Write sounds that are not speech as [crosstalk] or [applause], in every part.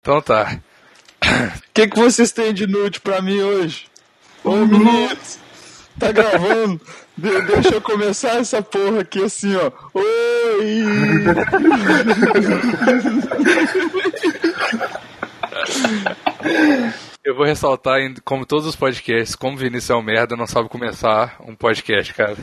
Então tá. O que, que vocês têm de nude pra mim hoje? Ô meninos, tá gravando? De- deixa eu começar essa porra aqui assim, ó. Oi! Eu vou ressaltar, como todos os podcasts, como Vinícius é um merda, não sabe começar um podcast, cara.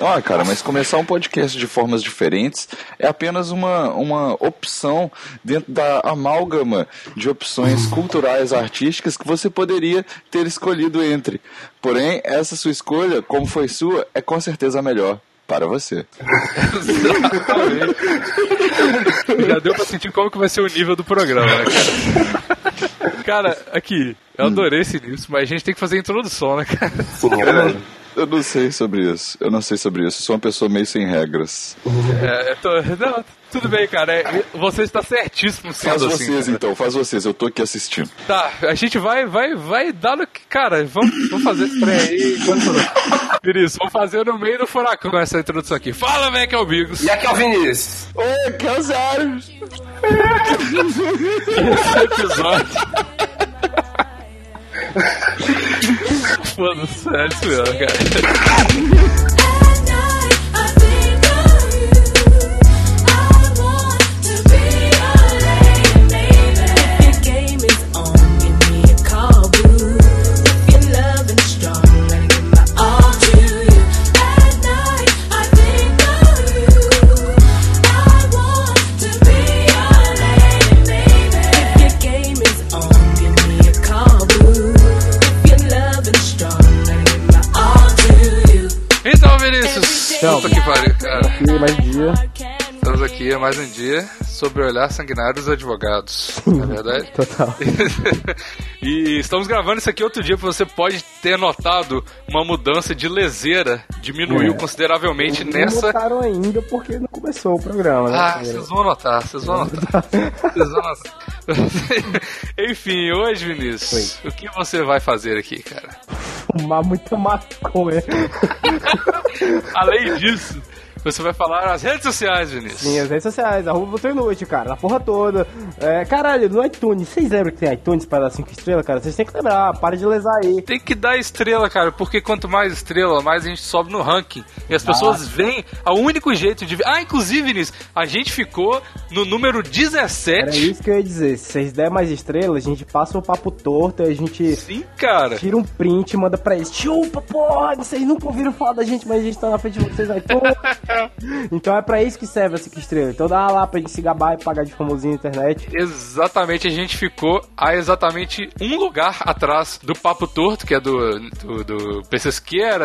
Ah, cara, mas começar um podcast de formas diferentes é apenas uma, uma opção dentro da amálgama de opções culturais, artísticas que você poderia ter escolhido entre. Porém, essa sua escolha, como foi sua, é com certeza a melhor para você. Exatamente. Já deu pra sentir como que vai ser o nível do programa, né, cara? Cara, aqui, eu adorei esse início, mas a gente tem que fazer a introdução, né, cara? Eu não sei sobre isso. Eu não sei sobre isso. Eu sou uma pessoa meio sem regras. É, eu tô- [laughs] não, tudo bem, cara. é- você está certíssimo Faz assim. vocês cara. então, faz vocês. Eu tô aqui assistindo. Tá, a gente vai, vai, vai dar no que. Cara, vamos, vamos fazer esse trem aí. Vinícius, vamos fazer no meio do furacão com essa introdução aqui. Fala, Mac Albigos. E aqui é o Vinícius. Oi, Casário! Esse episódio. Foda-se, é isso mesmo, cara. At night, sobre o olhar sanguinário dos advogados, não é verdade? [laughs] Total. [laughs] e estamos gravando isso aqui outro dia, porque você pode ter notado uma mudança de leseira, diminuiu É. consideravelmente Não nessa. notaram ainda porque não começou o programa, né? Ah, vocês vão notar, vocês vão notar. [laughs] Vocês vão notar. Enfim, hoje, Vinícius, o que você vai fazer aqui, cara? Fumar muita maconha. Além disso, você vai falar nas redes sociais, Vinícius. Sim, as redes sociais, arroba Botou Inútil, cara, na porra toda. É, caralho, no iTunes, vocês lembram que tem iTunes pra dar 5 estrelas, cara? Vocês têm que lembrar, para de lesar aí. Tem que dar estrela, cara, porque quanto mais estrela, mais a gente sobe no ranking. E as pessoas veem o único jeito de. Ah, inclusive, Vinícius, a gente ficou no número Era 17. isso que eu ia dizer. Se vocês der mais estrelas, a gente passa o papo torto e a gente Sim, cara. tira um print e manda pra eles. Chupa, porra! Vocês nunca ouviram falar da gente, mas a gente tá na frente de vocês iTunes. [laughs] [laughs] então é pra isso que serve a 5 estrelas. Então dá lá pra gente se gabar e pagar de famosinho na internet. Exatamente, a gente ficou a exatamente um lugar atrás do Papo Torto, que é do, do, do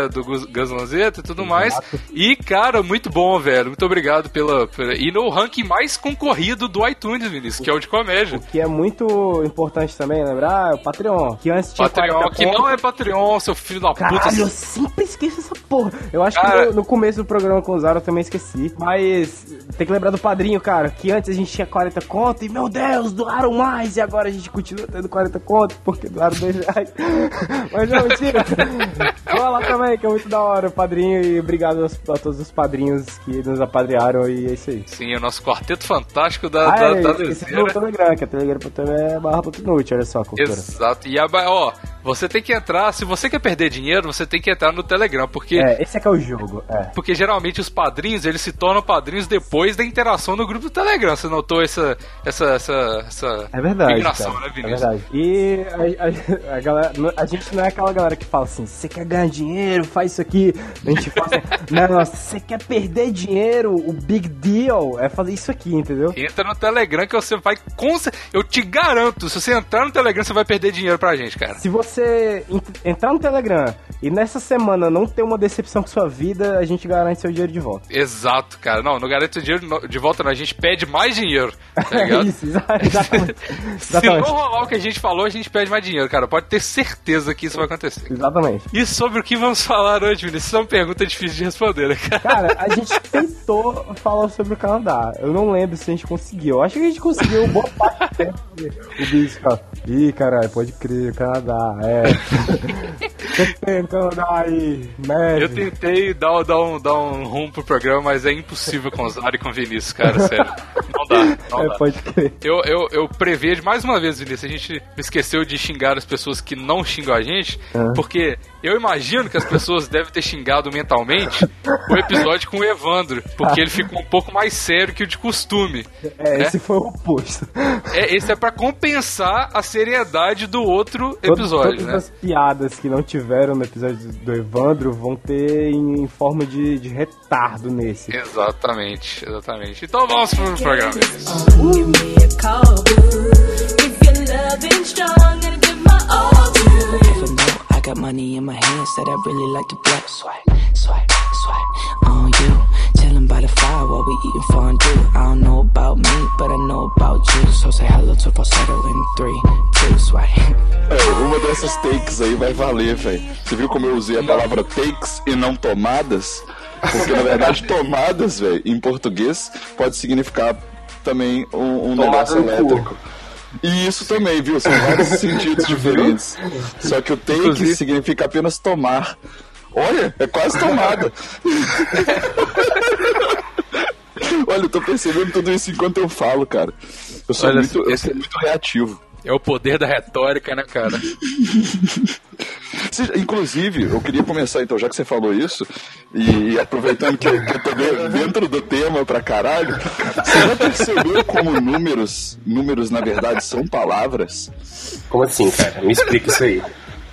do Lanzetta e tudo mais. E, cara, muito bom, velho. Muito obrigado pela, pela. E no ranking mais concorrido do iTunes, Vinícius, que é o de comédia. Que é muito importante também lembrar é o Patreon. Que antes tinha Patreon, 40 que não é Patreon, seu filho da puta. Caralho, eu sempre esqueço essa porra. Eu acho Cara- que no, no começo do programa com o Zaro eu também esqueci. Mas tem que lembrar do padrinho, cara. Que antes a gente tinha 40 conto e, meu Deus, doaram mais. E agora a gente continua tendo 40 conto porque doaram 2 reais. [laughs] Mas não, mentira. Doa lá também, que é muito da hora o padrinho. E obrigado a todos os padrinhos que nos apadrearam. E é isso aí. Sim, o nosso quarteto fantástico da, Ah, da, é, da do lezeira. Telegram, que é telegram.tv é barra ponto inútil, olha só, cultura. Exato. E a, ó, você tem que entrar, se você quer perder dinheiro, você tem que entrar no Telegram, porque É, esse é que é o jogo, é. Porque geralmente os padrinhos, eles se tornam padrinhos depois da interação no grupo do Telegram. Você notou essa essa essa, essa É verdade. migração, cara. né, É Vinícius? verdade. E a, a- a galera, a gente não é aquela galera que fala assim: você quer ganhar dinheiro, faz isso aqui. A gente fala assim: [laughs] não, se você quer perder dinheiro, o big deal é fazer isso aqui, entendeu? Entra no Telegram que você vai com Eu te garanto, se você entrar no Telegram, você vai perder dinheiro pra gente, cara. Se você ent- entrar no Telegram e nessa semana não ter uma decepção com sua vida, a gente garante seu dinheiro de volta. Exato, cara. Não, não garanto dinheiro no- de volta, não. A gente pede mais dinheiro, tá [laughs] É ligado? isso, exa- exatamente. [laughs] Se não rolar o que a gente falou, a gente pede mais dinheiro, cara. Pode ter certeza que isso vai acontecer. Exatamente. E sobre o que vamos falar hoje, Vinícius? Isso é uma pergunta difícil de responder, né, cara? Cara, a gente tentou falar sobre o Canadá. Eu não lembro se a gente conseguiu. Eu acho que a gente conseguiu boa parte do tempo. O bicho, cara. Ih, caralho, pode crer, Canadá. É. [laughs] Dar aí. Eu tentei dar, dar, um, dar um rumo pro programa, mas é impossível com o Zara e com o Vinícius, cara, sério. Não dá, não É, dá. pode crer. Eu, eu, eu prevejo, mais uma vez, Vinícius, a gente esqueceu de xingar as pessoas que não xingam a gente, Ah. porque eu imagino que as pessoas devem ter xingado mentalmente o episódio com o Evandro, porque ele ficou um pouco mais sério que o de costume. É, né? esse foi o oposto. É, esse é pra compensar a seriedade do outro episódio, Todas né? as piadas que não tiveram no episódio do Evandro vão ter em, em forma de, de retardo nesse. Exatamente, exatamente. Então vamos pro programa. Vinícius. By the fire while we eating fondue. I don't know about me, but I know about you. So say hello to falsetto in three, two, swipe. [laughs] É, uma dessas takes aí vai valer, velho. Você viu como eu usei a palavra takes e não tomadas? Porque na verdade [laughs] tomadas, velho, em português pode significar também um, um negócio elétrico. E isso também, viu? São vários [laughs] sentidos diferentes. Só que o take Inclusive- significa apenas tomar. Olha, é quase tomada. [laughs] Olha, eu tô percebendo tudo isso enquanto eu falo, cara. Eu sou, Olha, muito, eu esse- sou muito reativo. É o poder da retórica, né, cara? [laughs] Você- inclusive, eu queria começar então, já que você falou isso, e, aproveitando que eu, que eu tô de- dentro do tema pra caralho, você já percebeu como números, números na verdade são palavras? Como assim, cara? Me explica isso aí.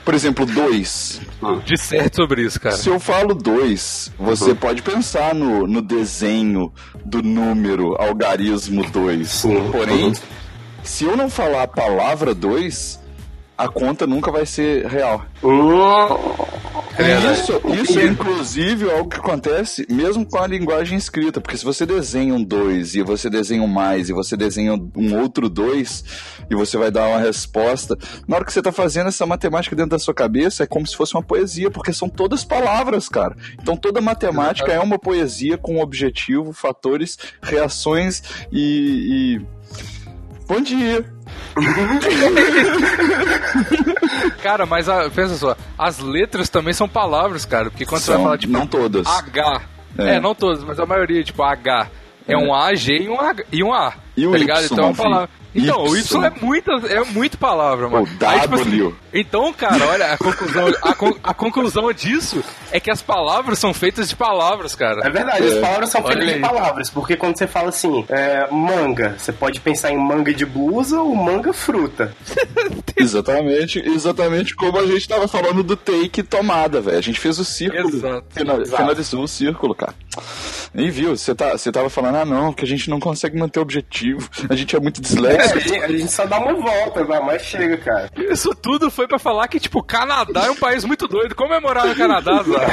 Por exemplo, dois. De certo sobre isso, cara. Se eu falo dois, você pode pensar no, no desenho do número algarismo 2. Sim. Porém, Uhum. se eu não falar a palavra 2, a conta nunca vai ser real. Verdade. Isso, isso é inclusive algo que acontece mesmo com a linguagem escrita, porque se você desenha um 2 e você desenha um mais e você desenha um outro 2 e você vai dar uma resposta, na hora que você tá fazendo essa matemática dentro da sua cabeça é como se fosse uma poesia, porque são todas palavras, cara. Então toda matemática é uma poesia com objetivo, fatores, reações e. e... Bom dia! [laughs] Cara, mas a- pensa só, as letras também são palavras, cara. Porque quando você vai São, falar, tipo, não todas. H. É. É. não todas, mas a maioria, tipo, H. É, um A, G e um, H, e um A. E o tá ligado? Y, então é uma filho? palavra. Então, Y Y. é muita, é muito palavra, mano. O Aí, tipo assim, então, cara, olha, a conclusão, a, con- a conclusão disso é que as palavras são feitas de palavras, cara. É verdade, as palavras são Olha feitas de aí. palavras, porque quando você fala assim, é, manga, você pode pensar em manga de blusa ou manga fruta. [laughs] Exatamente, exatamente como a gente tava falando do take tomada, velho. A gente fez o círculo. Exato. Fina- Finalizou o círculo, cara. E viu, você tá, você tava falando, ah não, que a gente não consegue manter o objetivo. A gente é muito É, a, gente, a gente só dá uma volta, vai, mas chega, cara. Isso tudo foi pra falar que, tipo, o Canadá é um país muito doido. Como é morar no Canadá, Zé?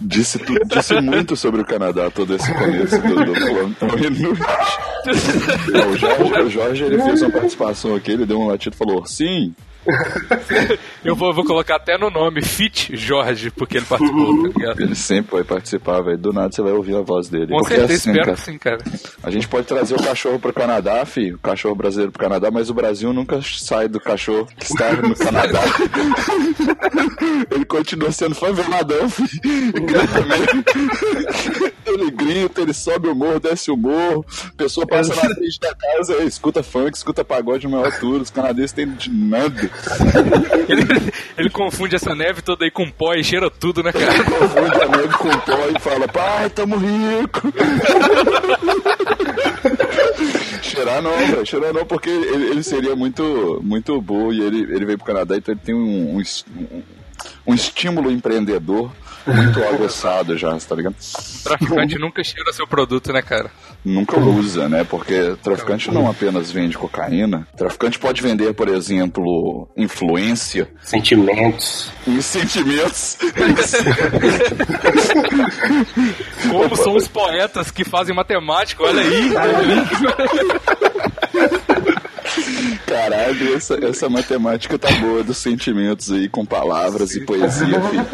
Disse, tu- disse muito sobre o Canadá todo esse começo do, do. Não, o Jorge, o Jorge ele fez uma participação aqui, ele deu um latido e falou, sim, [laughs] Eu vou, vou colocar até no nome Fit Jorge, porque ele participou, tá ligado? ele sempre vai participar, velho. Do nada você vai ouvir a voz dele. Com Porque certeza, é assim, espero cara. que sim, cara. A gente pode trazer o cachorro pro Canadá, filho, o cachorro brasileiro pro Canadá, mas o Brasil nunca sai do cachorro que está no [laughs] Canadá. ele continua sendo faveladão, filho. Ele grita, ele sobe o morro, desce o morro, a pessoa passa na frente da casa, escuta funk, escuta pagode de maior altura, os canadenses têm de nada. Ele, ele confunde essa neve toda aí com pó e cheira tudo, né, cara? Confunde a neve com pó e fala, pai, tamo rico. Cheirar não, velho. Cheirar não, porque ele, ele seria muito, muito bom e ele, ele veio pro Canadá, então ele tem um, um, um- estímulo empreendedor muito aguçado já, tá ligado? Traficante nunca cheira seu produto, né, cara? Nunca usa, né? Porque traficante não apenas vende cocaína. Traficante pode vender, por exemplo, influência Sentimentos. e sentimentos. Como são os poetas que fazem matemática, olha aí. Caralho, essa, essa matemática tá boa dos sentimentos aí, com palavras e poesia, filho.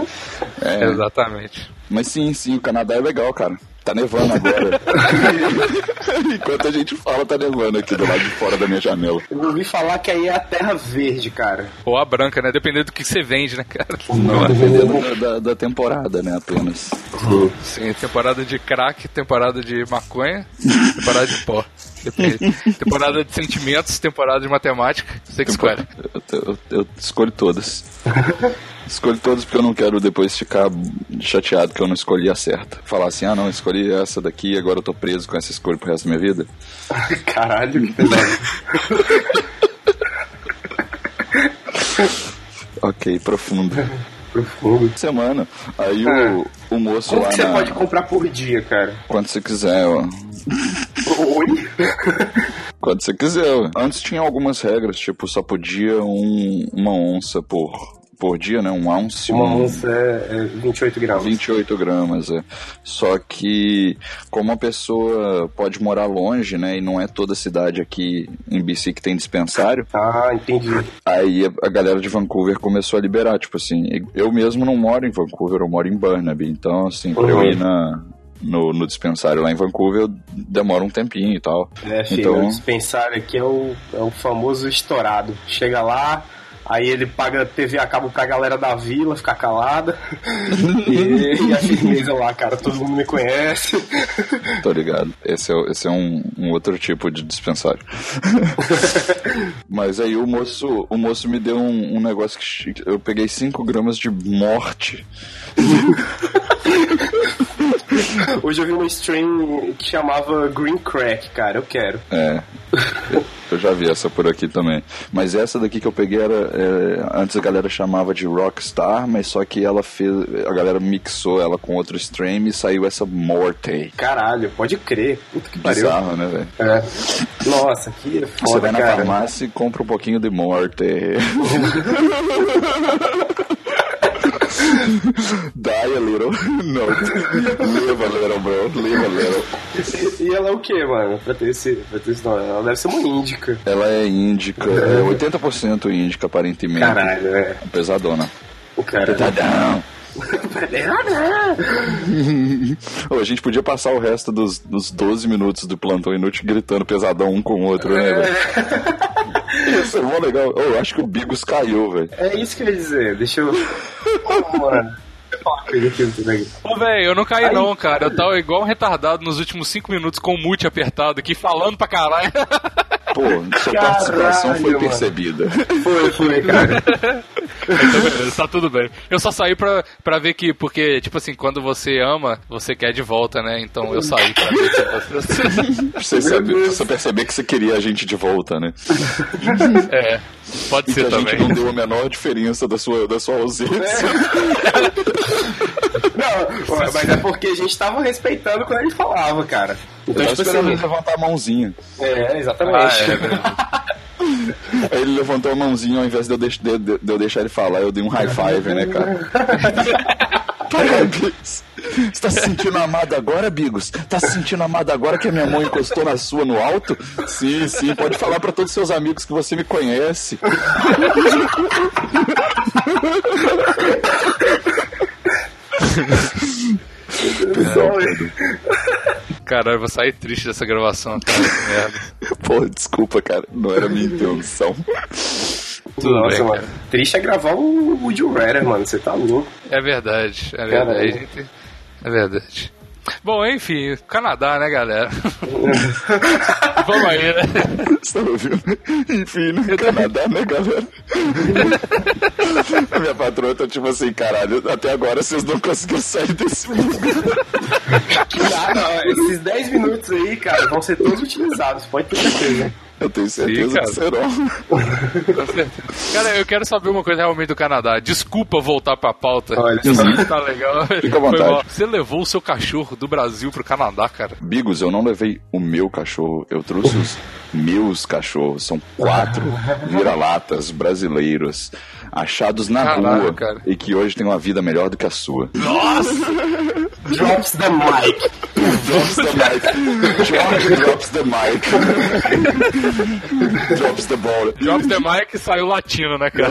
É, Exatamente. mas sim, sim, o Canadá é legal, cara. Tá nevando agora. [laughs] Enquanto a gente fala, tá nevando aqui do lado de fora da minha janela. Eu ouvi falar que aí é a terra verde, cara. Ou a branca, né? Dependendo do que você vende, né, cara? Não, dependendo da, da, da temporada, né, apenas. Sim, temporada de crack, temporada de maconha, temporada de pó. Temporada de sentimentos, temporada de matemática. Você que escolhe. Eu, eu- eu escolho todas. Escolho todas porque eu não quero depois ficar chateado que eu não escolhi a certa. Falar assim, ah não, escolhi essa daqui e agora eu tô preso com essa escolha pro resto da minha vida. [laughs] Caralho, que pesado. [laughs] Ok, profundo. Profundo. Semana. Aí o, o moço Quanto lá que você na... pode comprar por dia, cara? Quando você quiser, ó. Oi? Quando você quiser. ó. Antes tinha algumas regras, tipo, só podia um, uma onça por, por dia, né? Um ounce. Uma um- onça é, é 28 gramas. 28 gramas, é. Só que, como a pessoa pode morar longe, né? E não é toda cidade aqui em BC que tem dispensário, Ah, entendi. aí a, a galera de Vancouver começou a liberar. Tipo assim, eu mesmo não moro em Vancouver, eu moro em Burnaby. Então, assim, pra eu Uhum. ir na, no, no dispensário lá em Vancouver, eu demoro um tempinho e tal. É, filho, Então- o dispensário aqui é o, é o famoso estourado. Chega lá, aí ele paga TV a cabo pra galera da vila ficar calada. [laughs] e, e a firmeza lá, cara, todo mundo me conhece. Tô ligado. Esse é, esse é um, um outro tipo de dispensário. [laughs] Mas aí o moço, o moço me deu um, um negócio que eu peguei 5 gramas de morte. [laughs] [laughs] Hoje eu vi uma stream que chamava Green Crack, cara, eu quero. É. Eu já vi essa por aqui também. Mas essa daqui que eu peguei era. é, antes a galera chamava de Rockstar, mas só que ela fez. A galera mixou ela com outro stream e saiu essa Morte. Caralho, pode crer. Puta que pariu. Bizarro, né, velho? É. Nossa, que Você foda, vai na cara. farmácia e compra um pouquinho de Morte. [laughs] [laughs] Die a little. [laughs] No. Live a little, bro. Live a little. E, e ela é o que, mano? Pra ter esse, pra ter esse nome? Ela deve ser uma índica. Ela é índica, é 80% índica, aparentemente. Caralho, é. Pesadona. O cara. Pesadão. [laughs] Ô, a gente podia passar o resto dos, dos 12 minutos do plantão inútil gritando pesadão um com o outro, né, Isso é mó legal. Ô, eu acho que o Bigos caiu, velho. É isso que eu ia dizer. Deixa eu. Ô, mano. Ô, velho, eu não caí não, cara. Eu tava igual um retardado nos últimos 5 minutos com o mute apertado aqui, falando pra caralho. Pô, sua Caralho, participação foi mano. percebida. Foi, foi, cara. Então, [laughs] beleza, tá tudo bem. Eu só saí pra, pra ver que, porque, tipo assim, quando você ama, você quer de volta, né? Então eu saí pra ver se você. Pra você, saber, [laughs] pra você perceber que você queria a gente de volta, né? [laughs] É, pode E que ser a gente também. não deu a menor diferença da sua, da sua ausência. Não, mas é porque a gente tava respeitando quando ele falava, cara. Então, tava tipo esperando assim. levantar a mãozinha. É, Ah, exatamente. é, verdade. Aí ele levantou a mãozinha, ao invés de eu, deix- de- de- de eu deixar ele falar, eu dei um high five, né, cara? [laughs] Para, Bigos. Você tá se sentindo amado agora, Bigos? Tá se sentindo amado agora que a minha mão encostou na sua no alto? Sim, sim, pode falar pra todos os seus amigos que você me conhece. Caralho, eu vou sair triste dessa gravação, cara. Que merda. [laughs] Pô, desculpa, cara, não era a minha intenção. Tudo Nossa, bem, mano. cara. Triste é gravar o Would You Rather, mano. Você tá louco. É verdade, é verdade. Caralho. É verdade. Bom, enfim, Canadá, né, galera? [laughs] Vamos aí, né? Você ouvindo? Enfim, no Canadá, né, galera? [laughs] a minha patroa tá tipo assim, caralho, até agora vocês não conseguiram sair desse mundo. [laughs] Não. Esses 10 minutos aí, cara, vão ser todos utilizados. Pode ter certeza. Eu tenho certeza cara. que serão. [laughs] Cara, eu quero saber uma coisa realmente do Canadá. Desculpa voltar pra pauta. Olha tá legal. Fica à vontade. Você levou o seu cachorro do Brasil pro Canadá, cara? Bigos, eu não levei o meu cachorro, eu trouxe os meus cachorros. São quatro vira-latas brasileiros achados na Caraca, rua cara. e que hoje têm uma vida melhor do que a sua. Drops the mic. Drops the mic. George drops the mic. drops the ball. Drops the mic e saiu latino, né, cara?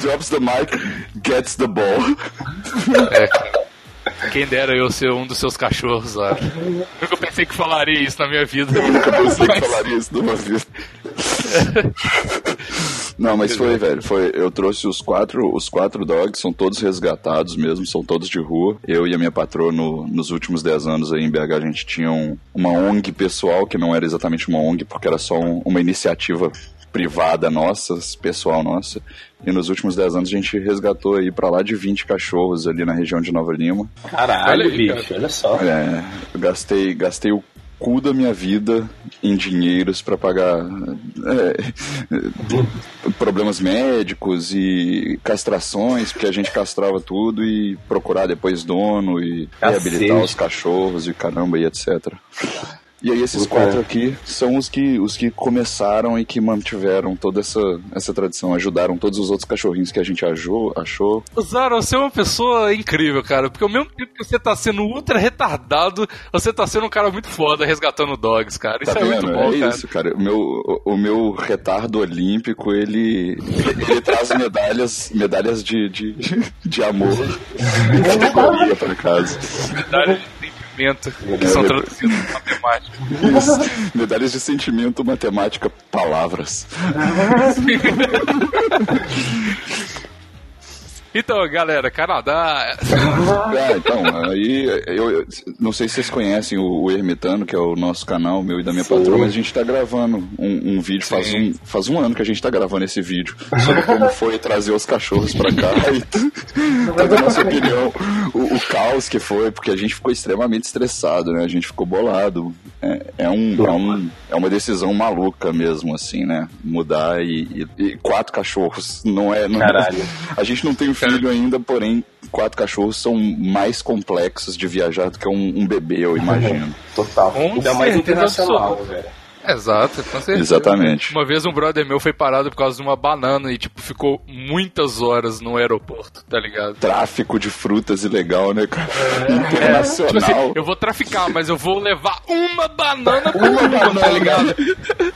Drops the mic, gets the ball. É. Quem dera eu ser um dos seus cachorros, Zaro. Nunca pensei que falaria isso na minha vida. Eu sei que falaria isso numa vez. [laughs] Não, mas foi, velho. Foi, eu trouxe os quatro, os quatro dogs, são todos resgatados mesmo, são todos de rua. Eu e a minha patroa, no- nos últimos 10 anos aí em BH, a gente tinha um- uma ONG pessoal, que não era exatamente uma ONG, porque era só um- uma iniciativa privada nossa, pessoal nossa. E nos últimos 10 anos a gente resgatou aí pra lá de 20 cachorros ali na região de Nova Lima. Caralho, Olha aí, bicho, olha só. É, eu gastei, gastei o cu da minha vida em dinheiros pra pagar é, problemas médicos e castrações, porque a gente castrava tudo e procurar depois dono e Cacete. reabilitar os cachorros e caramba e etc. E aí esses quatro aqui são os que, os que começaram e que mantiveram toda essa, essa tradição, ajudaram todos os outros cachorrinhos que a gente achou, achou Zara, você é uma pessoa incrível, cara. Porque ao mesmo tempo que você tá sendo ultra retardado, você tá sendo um cara muito foda resgatando dogs, cara. Isso Tá é muito vendo? bom, é cara. isso, cara. O meu, o, o meu retardo olímpico, ele, ele traz medalhas, medalhas de, de, [laughs] de amor e categoria pra casa. Medalhas de sentimento que são traduzidas em matemática. [laughs] Isso. Medalhas de sentimento, matemática, palavras. [laughs] Então, galera, Canadá. [laughs] Ah, então, aí eu, eu não sei se vocês conhecem o, o Ermitano, que é o nosso canal, meu e da minha patroa, mas a gente tá gravando um, um vídeo, faz Sim. um, faz um ano que a gente tá gravando esse vídeo sobre como foi trazer os cachorros pra cá e tá dando nossa opinião, o, o caos que foi, porque a gente ficou extremamente estressado, né? A gente ficou bolado. É, é um, é, um, é uma decisão maluca mesmo, assim, né? Mudar e, e- e quatro cachorros, não é... Não, Caralho. A gente não tem um filho ainda, porém, quatro cachorros são mais complexos de viajar do que um, um bebê, eu imagino. Total. Com Ainda mais certeza internacional, velho. Exato, com certeza. Exatamente. Uma vez um brother meu foi parado por causa de uma banana e, tipo, ficou muitas horas no aeroporto, tá ligado? Tráfico de frutas ilegal, né, cara? Tipo assim, Internacional. eu vou traficar, mas eu vou levar uma banana por uma, tá ligado?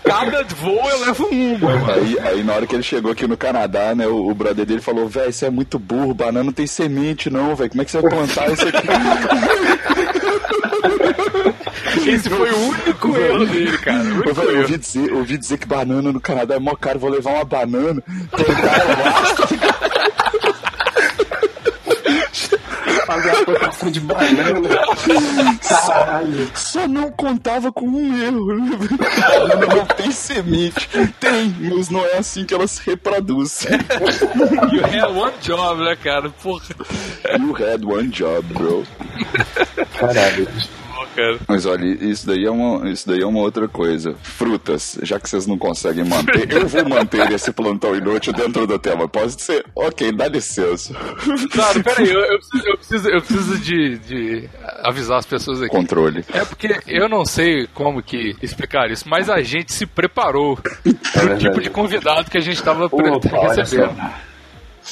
Cada voo eu levo uma. Aí, aí na hora que ele chegou aqui no Canadá, né, o, o brother dele falou, velho, você é muito burro, banana não tem semente não, velho, como é que você vai plantar isso aqui? [laughs] [laughs] Esse foi o único erro dele, cara. Eu, falei, ouvi dizer, eu ouvi dizer que banana no Canadá é mó caro, vou levar uma banana, lá. Fazer a plantação de banana. Caralho. Só não contava com um erro. Não tem semente. Tem, mas não é assim que ela se reproduz. You had one job, né, cara? Porra. You had one job, bro. Caralho. Cara. Mas olha, isso daí, é uma, isso daí é uma outra coisa. Frutas, já que vocês não conseguem manter, eu vou manter esse plantão inútil dentro do tema. Pode ser? Ok, dá licença. Claro, peraí, eu, eu preciso, eu preciso, eu preciso de, de avisar as pessoas aqui. Controle. É porque eu não sei como que explicar isso, mas a gente se preparou pro verdade. tipo de convidado que a gente tava Opa, recebendo.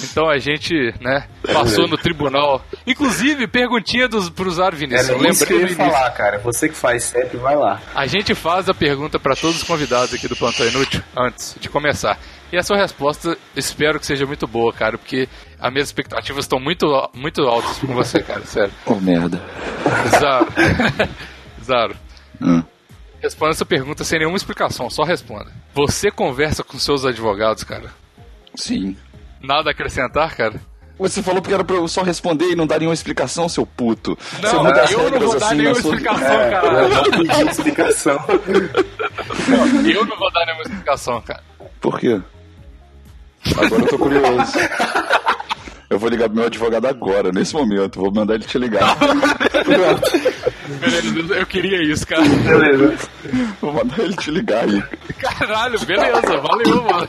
Então a gente, né, passou no tribunal. Inclusive, perguntinha dos, pros Aro É Vinícius. eu nem isso que lembrei eu ia falar, cara. Você que faz sempre, vai lá. A gente faz a pergunta para todos os convidados aqui do Plantão Inútil antes de começar. E a sua resposta, espero que seja muito boa, cara, porque as minhas expectativas estão muito, muito altas com você, cara, sério. Oh, merda. Zaro. [laughs] Zaro. Hum. Responda essa pergunta sem nenhuma explicação, só responda. Você conversa com seus advogados, cara? Sim. Nada a acrescentar, cara? Você falou que era pra eu só responder e não dar nenhuma explicação, seu puto. Você Não, as eu não vou dar assim nenhuma sua- explicação, Eu cara. não pedi explicação. Eu não vou dar nenhuma explicação, cara. Por quê? Agora eu tô curioso. Eu vou ligar pro meu advogado agora, nesse momento. Vou mandar ele te ligar. Beleza, eu queria isso, cara. Beleza. Vou mandar ele te ligar aí. Caralho, beleza, valeu, mano.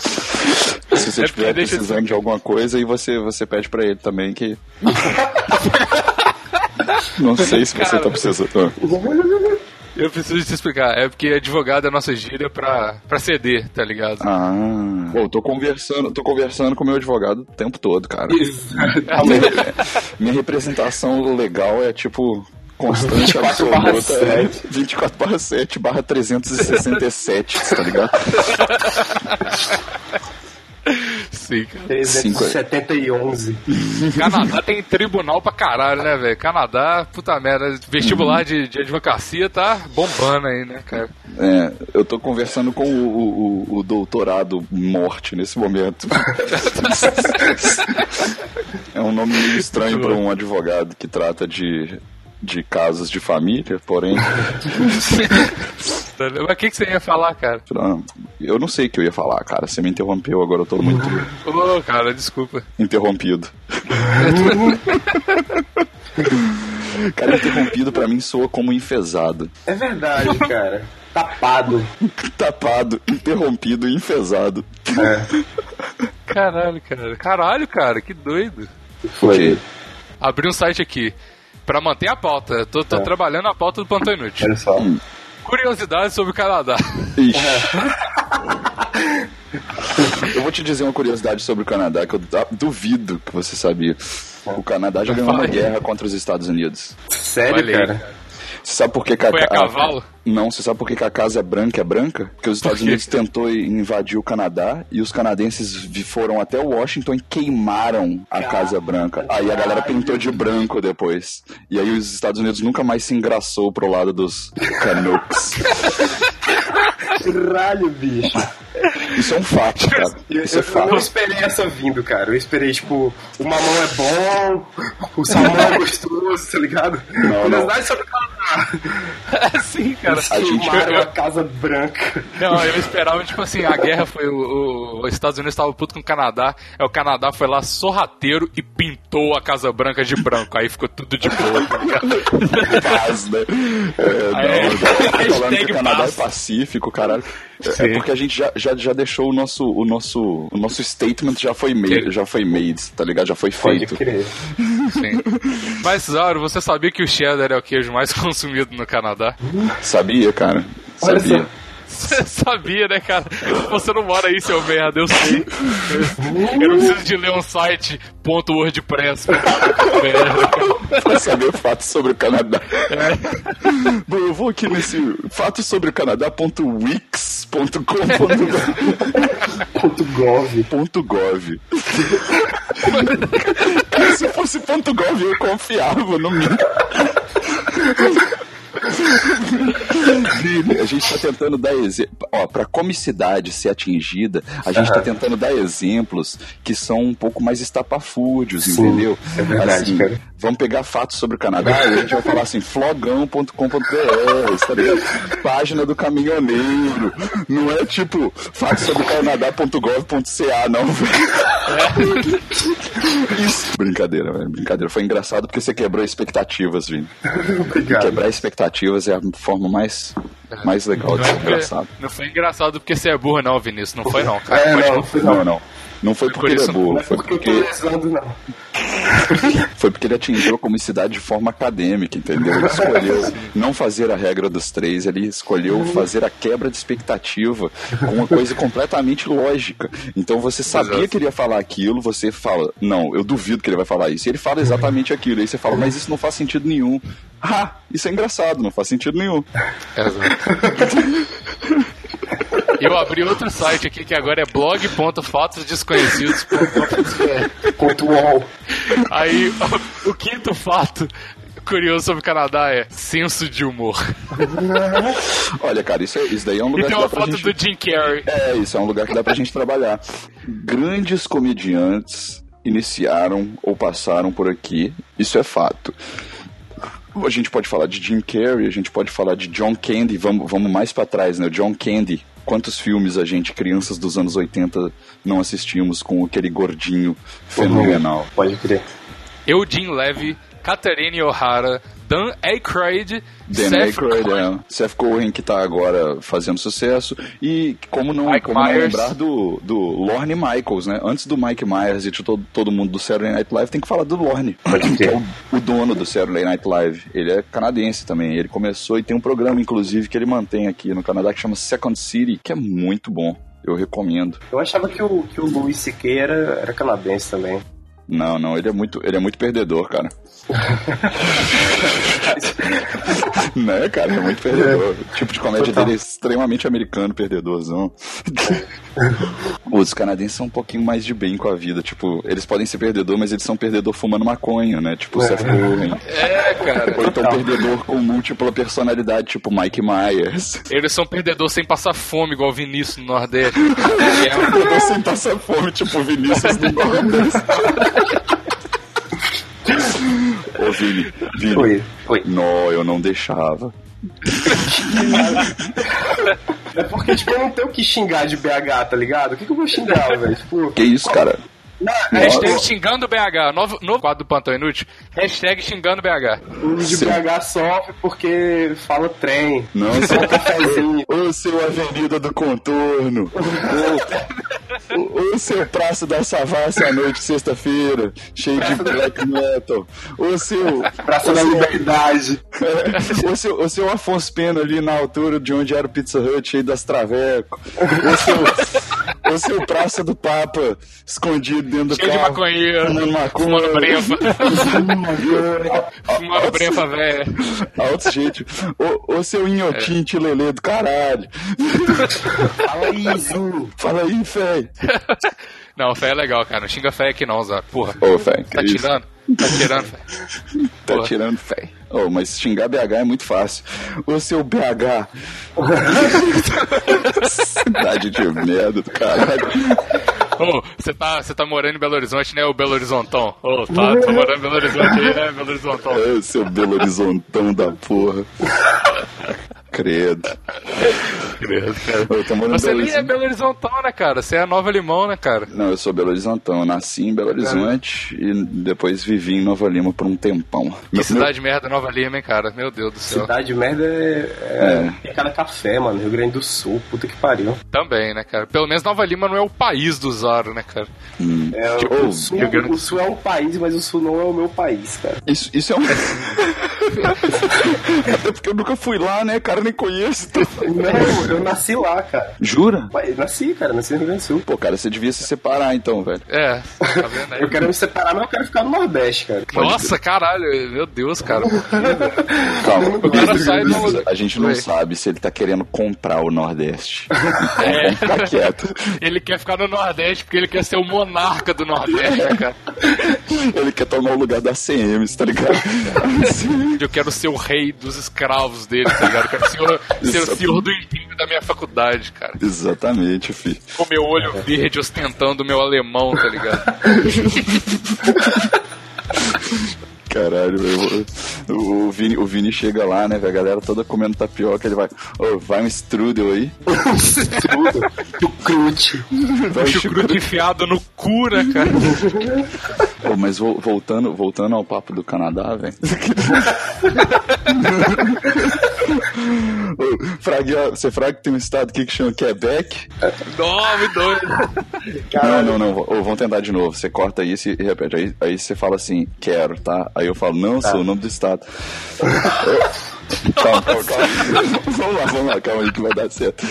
Se você É estiver deixa- precisando de alguma coisa, aí você, você pede pra ele também que. [laughs] Não sei se você Cara. tá precisando. Eu preciso te explicar. É porque advogado é a nossa gíria pra, pra ceder, tá ligado? Ah. Bom, tô conversando, tô conversando com o meu advogado o tempo todo, cara. Isso. Minha, minha representação legal é tipo. Constante 24 barra absoluta. 7. 24 barra 7 barra 367, tá ligado? [laughs] Sim, cara. 371. Canadá tem tribunal pra caralho, né, velho? Canadá, puta merda. Vestibular de, de advocacia tá bombando aí, né, cara? É, eu tô conversando com o, o- o- doutorado morte nesse momento. [laughs] é um nome meio estranho para um advogado que trata de, de casos de família, porém. [laughs] Mas o que, que você ia falar, cara? Eu não sei o que eu ia falar, cara. Você me interrompeu, agora eu tô muito Ô, cara, desculpa. interrompido. [laughs] cara, interrompido pra mim soa como enfesado. É verdade, cara. Tapado. [laughs] Tapado, interrompido, enfesado. Caralho, cara. Caralho, cara, que doido. Foi. Abri um site aqui. Pra manter a pauta. Eu Tô, tô É. trabalhando a pauta do Plantão Inútil. Olha só. Curiosidades sobre o Canadá. Ixi. [laughs] Eu vou te dizer uma curiosidade sobre o Canadá que eu du- duvido que você sabia. O Canadá já ganhou uma guerra contra os Estados Unidos. Sério, Olha cara? Você sabe por que, que Foi a ca- cavalo? Não, você sabe por que, que a casa é branca é branca? Porque os Estados quê? Unidos tentou invadir o Canadá e os canadenses foram até Washington e queimaram a Casa Branca. Aí a galera pintou de branco depois. E aí os Estados Unidos nunca mais se engraçou pro lado dos Canucks. [laughs] Caralho, bicho. Isso é um fato, cara. Eu, Isso é eu não fato. esperei essa vindo, cara. Eu esperei, tipo, o mamão é bom, o salmão é gostoso, tá ligado? Não, Curiosidade sobre o Canadá. Sim, cara. A gente- Queimaram a Casa Branca. Não, eu esperava, tipo assim, a guerra foi. O, o- os Estados Unidos estavam puto com o Canadá. Aí o Canadá foi lá sorrateiro e pintou a Casa Branca de branco. Aí ficou tudo de boa, tá ligado? paz, né? É, É. não, não. falando que o Canadá paz. é pacífico, caralho. É- É porque a gente já, já, já deixou o nosso, o nosso, o nosso statement já foi made, já foi made, tá ligado? Já foi Pode feito. crer. Sim. Mas, Zaro, você sabia que o cheddar é o queijo mais [laughs] consumido no Canadá? Sabia, cara? Olha Sabia. só. Você [laughs] sabia, né, cara? Você não mora aí, seu merda, eu sei. Eu não preciso de ler um site ponto .wordpress. Pra saber fatos sobre o Canadá. É. Bom, eu vou aqui nesse fatos sobre o Canadá.wix.com.gov. Ponto gov. Ponto .gov. Cara, se fosse ponto .gov eu confiava no mim. Vini, a gente tá tentando dar exemplo. Ó, pra comicidade ser atingida, a gente tá tentando dar exemplos que são um pouco mais estapafúrdios, entendeu? é verdade, cara. Vamos pegar fatos sobre o Canadá e a gente vai falar assim, flogão.com.br, tá? Página do caminhoneiro. Não é tipo fatos sobre o canadá.gov.ca, não, velho. [laughs] [laughs] Isso. Brincadeira, velho. Brincadeira. Foi engraçado porque você quebrou expectativas, Vini. Obrigado. Quebrar expectativas é a forma mais, mais legal de ser é porque- engraçado. não foi engraçado porque você é burro, não, Vinícius. Não foi, não, cara. É, não, não foi Não, não. não. Não foi porque por ele é isso, burro, Não é foi porque eu tô porque, lesando, não. [laughs] foi porque ele atingiu a comicidade de forma acadêmica, entendeu? Ele escolheu não fazer a regra dos três, ele escolheu fazer a quebra de expectativa com uma coisa completamente lógica. Então você sabia Exato. que ele ia falar aquilo, você fala, não, eu duvido que ele vai falar isso. E ele fala exatamente aquilo. Aí você fala, mas isso não faz sentido nenhum. Ah, isso é engraçado, não faz sentido nenhum. Exato. [laughs] Eu abri outro site aqui que agora é blog.fatosdesconhecidos.com.br. Aí, o, o quinto fato curioso sobre o Canadá é senso de humor. [laughs] Olha, cara, isso, é- isso daí é um E lugar tem que dá uma pra foto gente... do Jim Carrey. É, isso é um lugar que dá pra gente trabalhar. Grandes comediantes iniciaram ou passaram por aqui, isso é fato. A gente pode falar de Jim Carrey, a gente pode falar de John Candy, vamos, vamos mais pra trás, né? John Candy. Quantos filmes a gente, crianças dos anos 80, não assistimos com aquele gordinho fenomenal? Pode crer. Eugene Levy, Catherine O'Hara, Dan Aykroyd, Dan Seth Aykroyd, Cohen. é. Seth Cohen, que tá agora fazendo sucesso. E como não, Mike como não lembrar do, do Lorne Michaels, né? Antes do Mike Myers e de todo, todo mundo do Saturday Night Live, tem que falar do Lorne, que é o, o dono do Saturday Night Live. Ele é canadense também. Ele começou e tem um programa, inclusive, que ele mantém aqui no Canadá que chama Second City, que é muito bom. Eu recomendo. Eu achava que o, que o Louis C.K. era, era canadense também. Não, não, ele é muito, ele é muito perdedor, cara. [laughs] né, cara, é muito perdedor. O tipo de comédia Total. dele é extremamente americano, perdedorzão. [laughs] Os canadenses são um pouquinho mais de bem com a vida. Tipo, eles podem ser perdedor, mas eles são perdedor fumando maconha, né? Tipo, o Seth Rogen. É, cara. Ou então perdedor com múltipla personalidade, tipo Mike Myers. Eles são perdedores sem passar fome, igual o Vinícius no Nordeste. É, [laughs] Perdedor sem passar fome, tipo Vinícius do Nordeste. Vini, Vini. Oi, oi. Não, eu não deixava. [laughs] É porque, tipo, eu não tenho o que xingar de BH, tá ligado? O que, que eu vou xingar, velho? Tipo, Que isso, cara? Não, Hashtag xingando BH. Novo, novo quadro do Plantão Inútil. Hashtag xingando BH. o de. BH sofre porque fala trem. Não, Só um cafezinho. [laughs] Ô, seu Avenida do Contorno. Ô, [laughs] ô, ô, seu Praça da Savassi à noite, sexta-feira, cheio de black metal. Ô, seu... Praça ô, da seu- Liberdade. [laughs] o, seu, seu Afonso Pena ali na altura de onde era o Pizza Hut, cheio das Traveco. O seu, o seu Praça do Papa, escondido dentro do Cheio de carro. maconheiro. Fumando [laughs] maconha. Fumando brefa. Fumando brefa, velho. Alto gente. O, o seu Inhotinte Lelê do caralho. Fala aí, Zinho. Fala aí, fé. Não, fé é legal, cara. Não xinga fé aqui não, Zé. Porra. Ô, fé. Tá tirando? Tá tirando, fé. Tá tirando fé. Oh, mas xingar BH é muito fácil. Ô, seu BH. [laughs] Cidade de merda do caralho. Ô, você tá, você tá morando em Belo Horizonte, né? O Belo Horizontão. Ô, tá, tá morando em Belo Horizonte aí, né? Belo Horizontão. Ô, seu Belo Horizontão da porra. Credo. Credo, cara. Eu tô morando em Você Belo nem é Horizonte. Belo Horizontão, né, cara? Você é Nova Limão, né, cara? Não, eu sou Belo Horizontão. Eu nasci em Belo Horizonte e depois vivi em Nova Lima por um tempão. Que Meu- cidade merda, Nova Lima, hein, cara? Meu Deus do céu. Cidade merda é, é, cada café, mano. Rio Grande do Sul, puta que pariu. Também, né, cara? Pelo menos Nova Lima não é o país do Zaro, né, cara? Hum. É, Tipo, o, sul, Rio Grande do o Sul é um país, mas o Sul não é o meu país, cara. Isso, isso é um. [laughs] Até porque eu nunca fui lá, né, cara? Nem conheço. então- Não, eu nasci lá, cara. Jura? Ué, eu nasci, cara, nasci no Rio Grande do Sul. Pô, cara, você devia se separar então, velho. É, tá [laughs] vendo aí? Eu quero me separar, mas eu quero ficar no Nordeste, cara. Nossa, caralho, meu Deus, cara. Calma, O cara sai do- a gente não Oi. sabe se ele tá querendo comprar o Nordeste. [laughs] Vamos ficar quieto. Ele quer ficar no Nordeste porque ele quer ser o monarca do Nordeste, cara. Ele quer tomar o lugar da CM, tá ligado? [laughs] Eu quero ser o rei dos escravos dele, tá ligado? Eu quero ser, o- [laughs] ser o senhor do império da minha faculdade, cara. Exatamente, fi. Com meu olho verde ostentando o meu alemão, tá ligado? [laughs] Caralho, velho. O, o Vini, o Vini chega lá, né, velho? A galera toda comendo tapioca. Ele vai, ô, vai um strudel aí. [laughs] Crute. Vai um Chucrute enfiado no cu, né, cara? [laughs] Mas vo- voltando, voltando ao papo do Canadá, velho. [laughs] Ô, Fraga, você fraga que tem um estado aqui que chama Quebec? Nome doido. Não, não, não. Vamos tentar de novo. Você corta isso e repete. Aí, aí você fala assim, quero, tá? Aí eu falo, não, sou o nome do estado. calma, [laughs] calma, calma. vamos lá, vamos lá, calma aí que vai dar certo.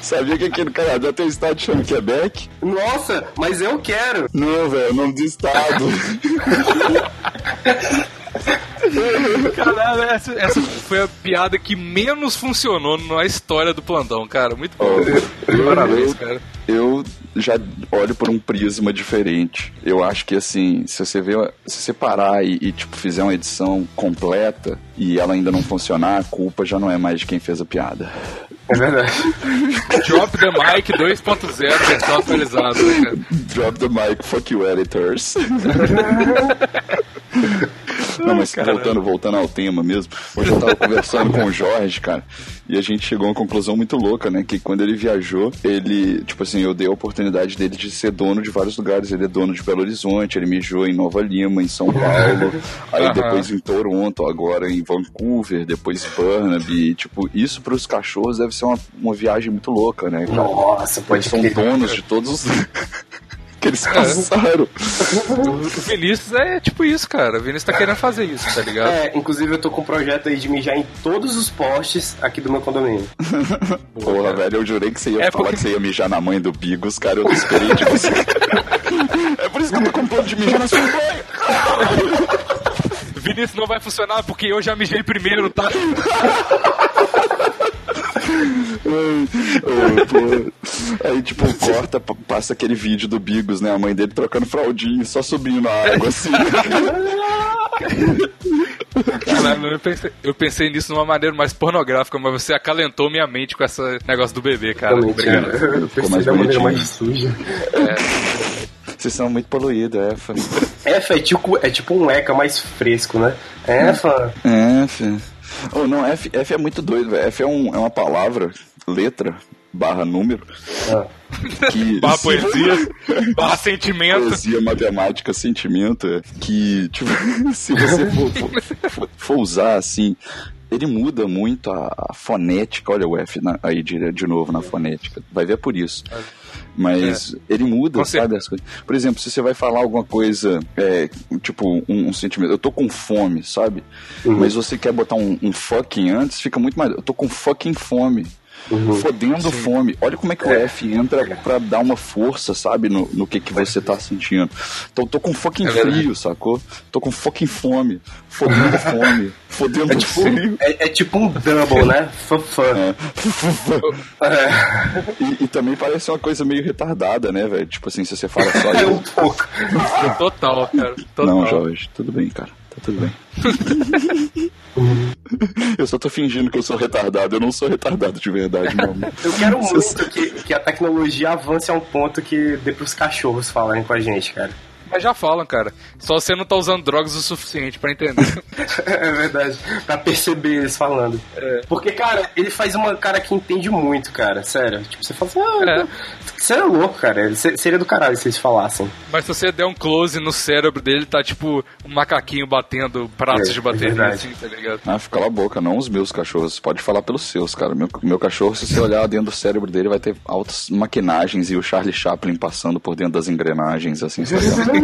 Sabia que aqui no Canadá tem um estado que chama Quebec? Nossa, mas eu quero. Não, velho, é o nome do estado. [laughs] Caralho, essa, essa foi a piada que menos funcionou na história do plantão, cara. Muito bom. Ô, Parabéns, eu- cara. eu já olho por um prisma diferente. Eu acho que assim, se você ver, se você parar e, e, tipo fizer uma edição completa e ela ainda não funcionar, a culpa já não é mais de quem fez a piada. É verdade. [laughs] Drop the Mic 2.0, versão atualizada, né? Drop the mic, fuck you editors. [laughs] Não, mas voltando, voltando ao tema mesmo, hoje eu tava conversando com o Jorge, cara, e a gente chegou a uma conclusão muito louca, né? Que quando ele viajou, ele, tipo assim, eu dei a oportunidade dele de ser dono de vários lugares. Ele é dono de Belo Horizonte, ele mijou em Nova Lima, em São Paulo, [laughs] aí depois em Toronto, agora em Vancouver, depois em Burnaby. E, tipo, isso pros cachorros deve ser uma, uma viagem muito louca, né? cara? Nossa, Eles pode são crer. donos de todos os. [laughs] [laughs] que eles passaram. O Vinícius é tipo isso, cara. O Vinícius tá querendo fazer isso, tá ligado? É, inclusive eu tô com um projeto aí de mijar em todos os postes aqui do meu condomínio. [laughs] Porra, velho, eu jurei que você ia É falar porque- que você ia mijar na mãe do Bigos, cara. Eu não esperei de você. [laughs] é por isso que eu tô com ponto de mijar na sua banho. [laughs] Vinícius não vai funcionar porque eu já mijei primeiro, tá? Ô, pô. [laughs] Aí, tipo, corta, pa- passa aquele vídeo do Bigos, né? A mãe dele trocando fraldinha e só subindo na água, assim. [laughs] Caralho, eu pensei, eu pensei nisso de uma maneira mais pornográfica, mas você acalentou minha mente com esse negócio do bebê, cara. Também, Obrigado. cara. Eu Ficou pensei mais da maneira mais suja. Vocês são muito poluídos, é, fã. F é tipo, é tipo um ECA mais fresco, né? É, F. Oh, não, F, F é muito doido, velho. F é, um, é uma palavra, letra, barra número, ah, que... [laughs] Barra poesia, [laughs] barra sentimento. Poesia, matemática, sentimento, é, que, tipo, [laughs] se você for, for- for- usar, assim, ele muda muito a, a fonética, olha o F na- aí de, de novo na fonética, vai ver por isso. Mas ele muda, Com sabe, as coisas. Por exemplo, se você vai falar alguma coisa, é, tipo, um, um sentimento, eu tô com fome, sabe? Mas você quer botar um, um fucking antes, fica muito mais, eu tô com fucking fome. Fodendo fome. Olha como é que o F entra pra dar uma força, sabe, no, no que, que você tá sentindo. Então, tô com fucking frio, sacou? Tô com fucking fome. Fodendo [laughs] fome. Fodendo frio. é, é tipo um double, né? Fafã. [laughs] É. E, e também parece uma coisa meio retardada, né, velho? Tipo assim, se você fala só [laughs] É um pouco. Total, cara. Total. Não, Jorge, tudo bem, cara. Tá tudo bem. [laughs] eu só tô fingindo que eu sou retardado. Eu não sou retardado de verdade, meu amor. Eu quero [laughs] muito que, que a tecnologia avance a um ponto que dê pros cachorros falarem com a gente, cara. Mas já falam, cara. Só você não tá usando drogas o suficiente pra entender. [laughs] É verdade. Pra perceber eles falando. Porque, cara, ele faz uma cara que entende muito, cara. Sério. Tipo, você fala assim, ah, É. você é louco, cara. Seria do caralho se eles falassem. Mas se você der um close no cérebro dele, tá tipo um macaquinho batendo pratos É, de é bateria, verdade. assim, tá ligado? Ah, fica cala a boca, não os meus cachorros. Pode falar pelos seus, cara. Meu, meu cachorro, se você olhar dentro do cérebro dele, vai ter altas maquinagens e o Charlie Chaplin passando por dentro das engrenagens, assim, sabe? [laughs]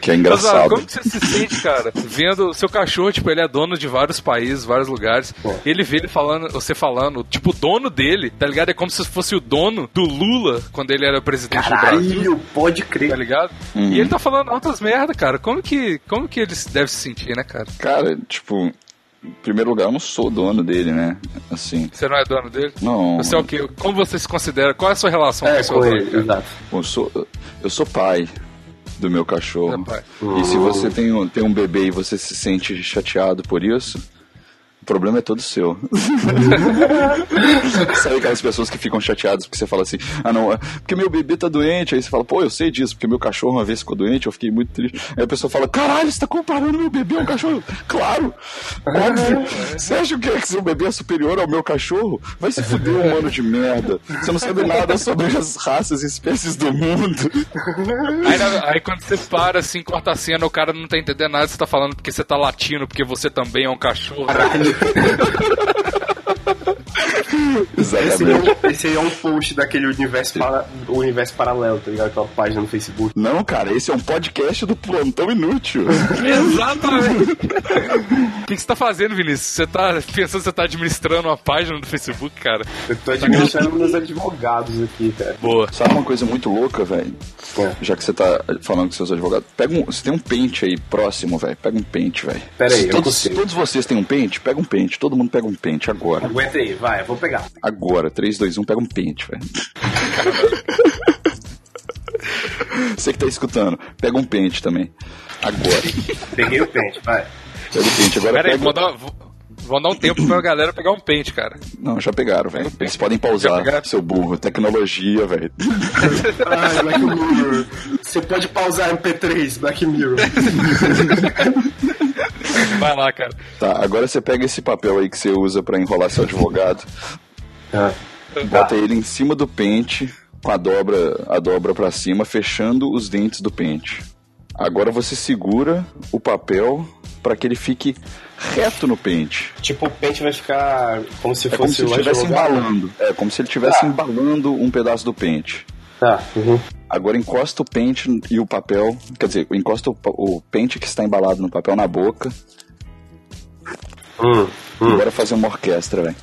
que é Mas, ah, engraçado. como que você se sente, cara, vendo o seu cachorro, tipo, ele é dono de vários países, vários lugares, e ele vê ele falando, você falando, tipo, o dono dele, tá ligado? É como se fosse o dono do Lula quando ele era presidente do Brasil. Caralho, pode Tá crer. ligado? Uhum. E ele tá falando altas merda, cara. Como que, como que ele deve se sentir, né, cara? Cara, tipo, em primeiro lugar, eu não sou dono dele, né? Assim, Você não é dono dele? não. Você é o quê? Como você se considera? Qual é a sua relação com É, o seu com dono? Eu sou, eu sou pai do meu cachorro. Pai. E se você tem um, tem um bebê e você se sente chateado por isso, o problema é todo seu. [laughs] Sabe aquelas pessoas que ficam chateadas porque você fala assim, ah não, é porque meu bebê tá doente, aí você fala, pô, eu sei disso, porque meu cachorro uma vez ficou doente, eu fiquei muito triste. Aí a pessoa fala, caralho, você tá comparando meu bebê a um cachorro? Claro! Óbvio! Você acha que, é que seu bebê é superior ao meu cachorro? Vai se fuder, humano de merda. Você não sabe nada sobre as raças e espécies do mundo. Aí, na- aí quando você para assim, corta a cena, o cara não tá entendendo nada, você tá falando porque você tá latindo, porque você também é um cachorro. ハハハハ! [laughs] Esse é um, esse aí é um post daquele universo, para, o universo paralelo, tá ligado? Aquela página no Facebook. Não, cara, esse é um podcast do Plantão Inútil. [laughs] Exatamente! [laughs] O que, que você tá fazendo, Vinícius? Você tá pensando que você tá administrando uma página do Facebook, cara? Eu tô administrando meus advogados aqui, cara. Boa. Sabe uma coisa muito louca, velho? É. Já que você tá falando com seus advogados, pega um, você tem um pente aí próximo, velho. Pega um pente, velho. Pera aí, Se eu consigo. todos vocês têm um pente, pega um pente. Todo mundo pega um pente agora. Aguenta aí, vai, eu vou pegar. Agora, 3, 2, 1, pega um pente, velho. [laughs] Você que tá escutando, pega um pente também. Agora. Peguei o pente, vai. Pega o pente. Agora Pera aí, pega... vou dar, vou, vou dar um tempo pra galera pegar um pente, cara. Não, já pegaram, velho. Vocês podem pausar, seu burro. Tecnologia, velho. Ai, Black Mirror. Você pode pausar MP3, Black Mirror. [laughs] [laughs] Vai lá, cara. Tá, agora você pega esse papel aí que você usa pra enrolar seu advogado, Ah, bota ele em cima do pente, com a dobra, a dobra para cima, fechando os dentes do pente. Agora você segura o papel para que ele fique reto no pente. Tipo, o pente vai ficar como se É como fosse se ele o estivesse embalando. É como se ele estivesse Tá. embalando um pedaço do pente. Tá, uhum. Agora encosta o pente e o papel, quer dizer, encosta o, o pente que está embalado no papel na boca. Hum, hum. Agora fazer uma orquestra, velho.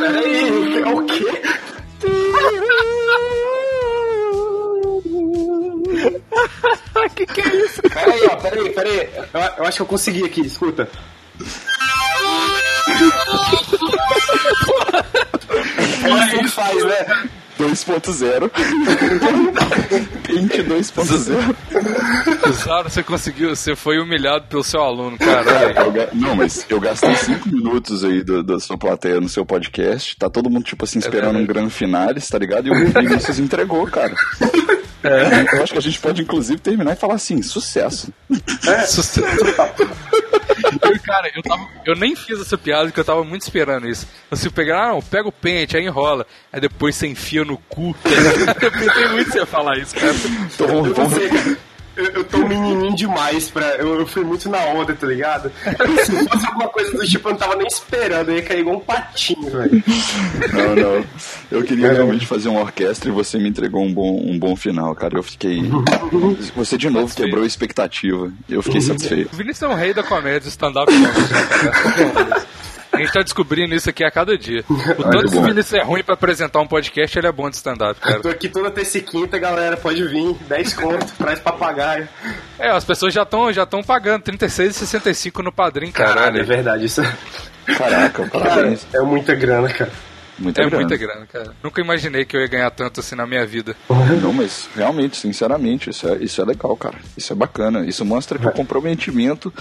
Peraí, é o quê? [laughs] que que é isso? Peraí, ó, peraí, peraí. Eu, eu acho que eu consegui aqui, escuta. [laughs] É isso que faz, né? 2.0. Paint 2.0. Zaro, você conseguiu, você foi humilhado pelo seu aluno, ga- Não, mas eu gastei 5 minutos aí do- da sua plateia no seu podcast. Tá todo mundo, tipo assim, esperando um grande finale, tá ligado? E o Vinícius entregou, cara. Eu acho que a gente pode, inclusive, terminar e falar assim, sucesso. Sucesso. Eu, cara, eu, tava, eu nem fiz essa piada porque eu tava muito esperando isso. Você pegar, ah, não, pega o pente, aí enrola. Aí depois você enfia no cu. [laughs] Eu pensei muito em você falar isso, cara. Então vamos, Eu Eu, eu tô menininho demais pra. Eu, eu fui muito na onda, tá ligado? Se fosse alguma coisa do tipo, eu não tava nem esperando, eu ia cair igual um patinho, velho. Não, não. Eu queria realmente fazer uma orquestra e você me entregou um bom, um bom final, cara. Eu fiquei. [laughs] Você de novo quebrou a expectativa. Eu fiquei satisfeito. O Vinícius é um rei da comédia, do stand-up cara? [laughs] A gente tá descobrindo isso aqui a cada dia. [laughs] O tanto que o. Vinícius é ruim pra apresentar um podcast, ele é bom de stand-up, cara. Tô aqui toda terça e quinta, galera, pode vir. 10 conto, [laughs] traz papagaio. É, as pessoas já estão já tão pagando 36,65 no padrinho, Caralho, é verdade. Isso Caraca, cara, parabéns. é muita grana, cara. Muita É grana. muita grana, cara. Nunca imaginei que eu ia ganhar tanto assim na minha vida. [laughs] Não, mas realmente, sinceramente, isso é, isso é legal, cara. Isso é bacana. Isso mostra que o comprometimento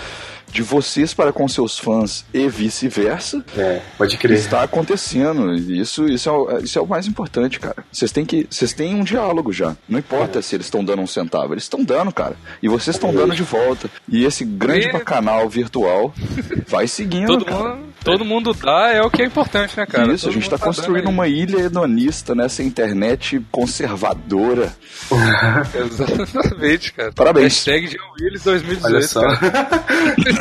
de vocês para com seus fãs e vice-versa É, pode crer. está acontecendo. Isso, isso, é, o- isso é o mais importante, cara. Vocês têm que. Vocês têm um diálogo já. Não importa se eles estão dando um centavo, eles estão dando, cara. E vocês estão dando de volta. E esse grande E- bacanal virtual [laughs] vai seguindo. Todo cara. mundo, todo mundo dá é o que é importante, né, cara? Isso, a Todo gente mundo tá dando construindo uma ilha hedonista nessa internet conservadora. [laughs] Exatamente, cara. Parabéns. Hashtag Jean Willis Olha 2018, só. cara. [laughs]